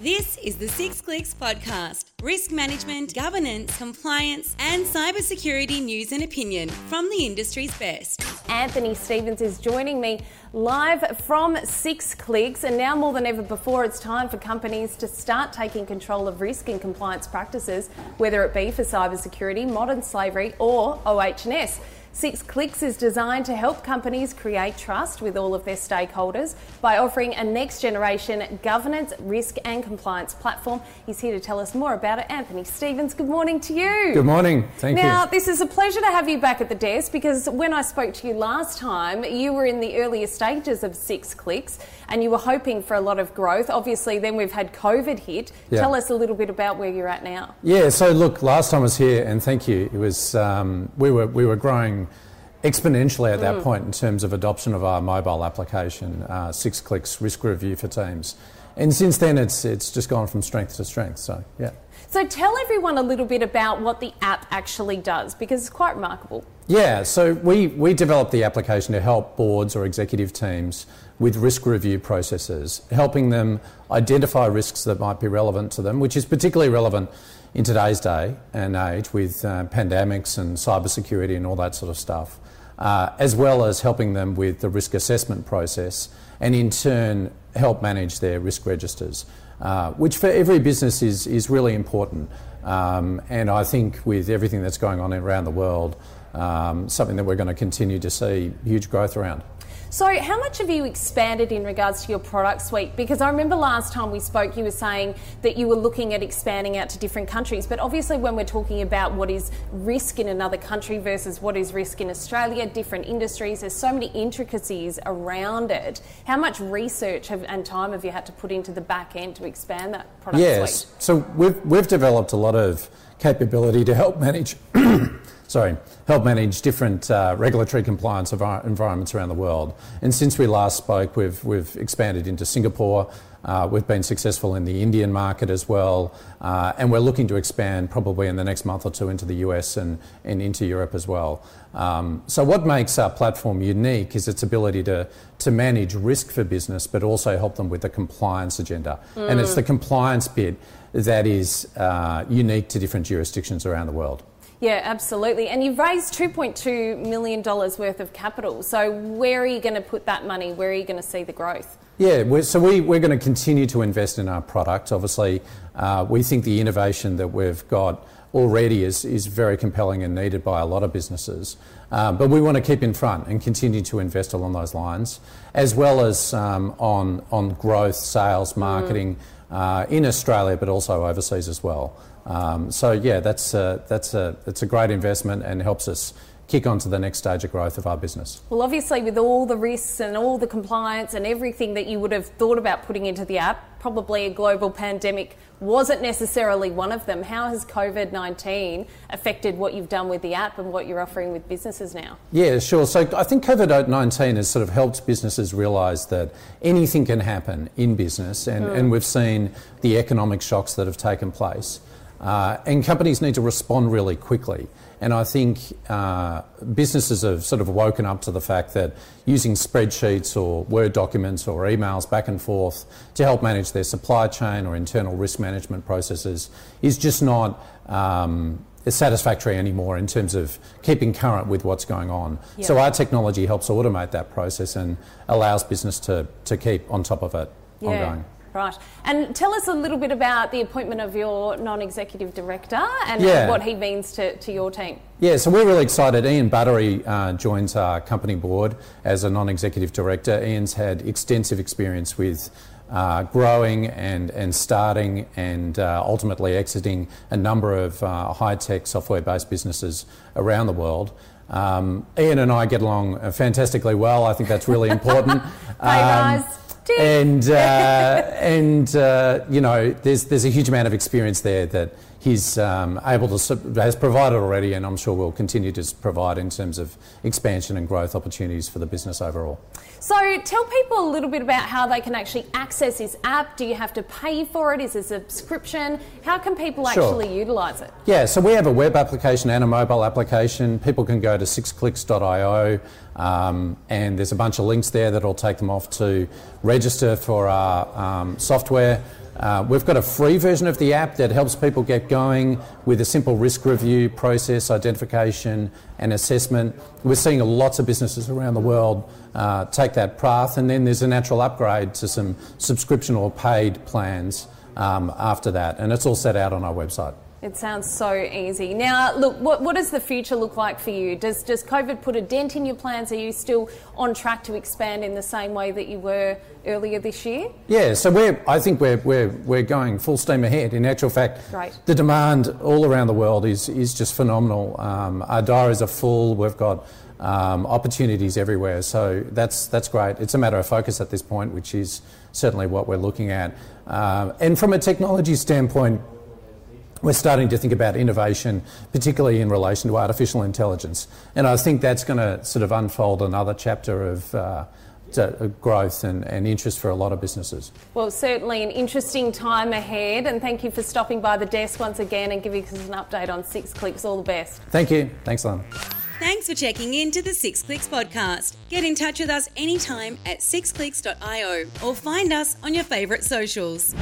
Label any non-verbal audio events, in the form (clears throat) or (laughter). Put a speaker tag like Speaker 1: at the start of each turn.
Speaker 1: This is the Six Clicks podcast risk management, governance, compliance, and cybersecurity news and opinion from the industry's best.
Speaker 2: Anthony Stevens is joining me live from Six Clicks, and now more than ever before, it's time for companies to start taking control of risk and compliance practices, whether it be for cybersecurity, modern slavery, or OH&S. Six Clicks is designed to help companies create trust with all of their stakeholders by offering a next generation governance, risk, and compliance platform. He's here to tell us more about it. Anthony Stevens, good morning to you.
Speaker 3: Good morning. Thank
Speaker 2: now,
Speaker 3: you.
Speaker 2: Now, this is a pleasure to have you back at the desk because when I spoke to you last time, you were in the earlier stages of Six Clicks and you were hoping for a lot of growth. Obviously, then we've had COVID hit. Yeah. Tell us a little bit about where you're at now.
Speaker 3: Yeah, so look, last time I was here, and thank you, it was, um, we, were, we were growing exponentially at that mm. point in terms of adoption of our mobile application, uh, six clicks risk review for teams. And since then, it's, it's just gone from strength to strength. So, yeah.
Speaker 2: So, tell everyone a little bit about what the app actually does because it's quite remarkable.
Speaker 3: Yeah, so we, we developed the application to help boards or executive teams with risk review processes, helping them identify risks that might be relevant to them, which is particularly relevant in today's day and age with uh, pandemics and cybersecurity and all that sort of stuff uh, as well as helping them with the risk assessment process and in turn help manage their risk registers, uh, which for every business is, is really important. Um, and I think with everything that's going on around the world, um, something that we're going to continue to see huge growth around.
Speaker 2: So, how much have you expanded in regards to your product suite? Because I remember last time we spoke, you were saying that you were looking at expanding out to different countries. But obviously, when we're talking about what is risk in another country versus what is risk in Australia, different industries, there's so many intricacies around it. How much research have, and time have you had to put into the back end to expand that product
Speaker 3: yes.
Speaker 2: suite?
Speaker 3: Yes. So, we've, we've developed a lot of capability to help manage (clears throat) sorry, help manage different uh, regulatory compliance environments around the world. And since we last spoke, we've, we've expanded into Singapore. Uh, we've been successful in the Indian market as well, uh, and we're looking to expand probably in the next month or two into the US and, and into Europe as well. Um, so, what makes our platform unique is its ability to, to manage risk for business, but also help them with the compliance agenda. Mm. And it's the compliance bit that is uh, unique to different jurisdictions around the world.
Speaker 2: Yeah, absolutely. And you've raised $2.2 million worth of capital. So, where are you going to put that money? Where are you going to see the growth?
Speaker 3: Yeah, we're, so we, we're going to continue to invest in our product. Obviously, uh, we think the innovation that we've got already is, is very compelling and needed by a lot of businesses. Um, but we want to keep in front and continue to invest along those lines, as well as um, on, on growth, sales, marketing mm. uh, in Australia, but also overseas as well. Um, so yeah, that's a, that's a it's a great investment and helps us kick on to the next stage of growth of our business.
Speaker 2: Well, obviously, with all the risks and all the compliance and everything that you would have thought about putting into the app, probably a global pandemic wasn't necessarily one of them. How has COVID 19 affected what you've done with the app and what you're offering with businesses now?
Speaker 3: Yeah, sure. So I think COVID 19 has sort of helped businesses realise that anything can happen in business, and, mm. and we've seen the economic shocks that have taken place. Uh, and companies need to respond really quickly. And I think uh, businesses have sort of woken up to the fact that using spreadsheets or Word documents or emails back and forth to help manage their supply chain or internal risk management processes is just not um, satisfactory anymore in terms of keeping current with what's going on. Yep. So our technology helps automate that process and allows business to, to keep on top of it yeah. ongoing.
Speaker 2: Right. And tell us a little bit about the appointment of your non executive director and yeah. what he means to, to your team.
Speaker 3: Yeah, so we're really excited. Ian Buttery uh, joins our company board as a non executive director. Ian's had extensive experience with uh, growing and, and starting and uh, ultimately exiting a number of uh, high tech software based businesses around the world. Um, Ian and I get along fantastically well. I think that's really important. (laughs)
Speaker 2: Bye, um,
Speaker 3: and uh, (laughs) and uh, you know, there's there's a huge amount of experience there that he's um, able to has provided already, and I'm sure will continue to provide in terms of expansion and growth opportunities for the business overall.
Speaker 2: So, tell people a little bit about how they can actually access this app. Do you have to pay for it? Is it a subscription? How can people sure. actually utilise it?
Speaker 3: Yeah, so we have a web application and a mobile application. People can go to sixclicks.io, um, and there's a bunch of links there that'll take them off to register for our um, software. Uh, we've got a free version of the app that helps people get going with a simple risk review process, identification, and assessment. We're seeing lots of businesses around the world uh, take that path, and then there's a natural upgrade to some subscription or paid plans um, after that, and it's all set out on our website.
Speaker 2: It sounds so easy. Now, look, what, what does the future look like for you? Does, does COVID put a dent in your plans? Are you still on track to expand in the same way that you were earlier this year?
Speaker 3: Yeah, so we're, I think we're, we're, we're going full steam ahead. In actual fact,
Speaker 2: Great.
Speaker 3: the demand all around the world is, is just phenomenal. Um, our diaries are full. We've got um, opportunities everywhere. So that's, that's great. It's a matter of focus at this point, which is certainly what we're looking at. Um, and from a technology standpoint, we're starting to think about innovation, particularly in relation to artificial intelligence. And I think that's going to sort of unfold another chapter of uh, growth and, and, interest for a lot of businesses.
Speaker 2: Well, certainly an interesting time ahead. And thank you for stopping by the desk once again and giving us an update on Six Clicks. All the best.
Speaker 3: Thank you. Thanks, Lana.
Speaker 1: Thanks for checking in to the Six Clicks podcast. Get in touch with us anytime at sixclicks.io or find us on your favourite socials.